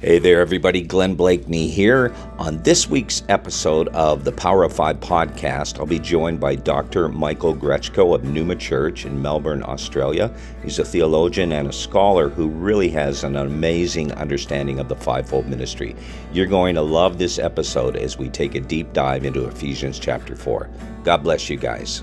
Hey there, everybody. Glenn Bleakney here. On this week's episode of the Power of Five podcast, I'll be joined by Dr. Michael Grechko of Neuma Church in Melbourne, Australia. He's a theologian and a scholar who really has an amazing understanding of the fivefold ministry. You're going to love this episode as we take a deep dive into Ephesians chapter 4. God bless you guys.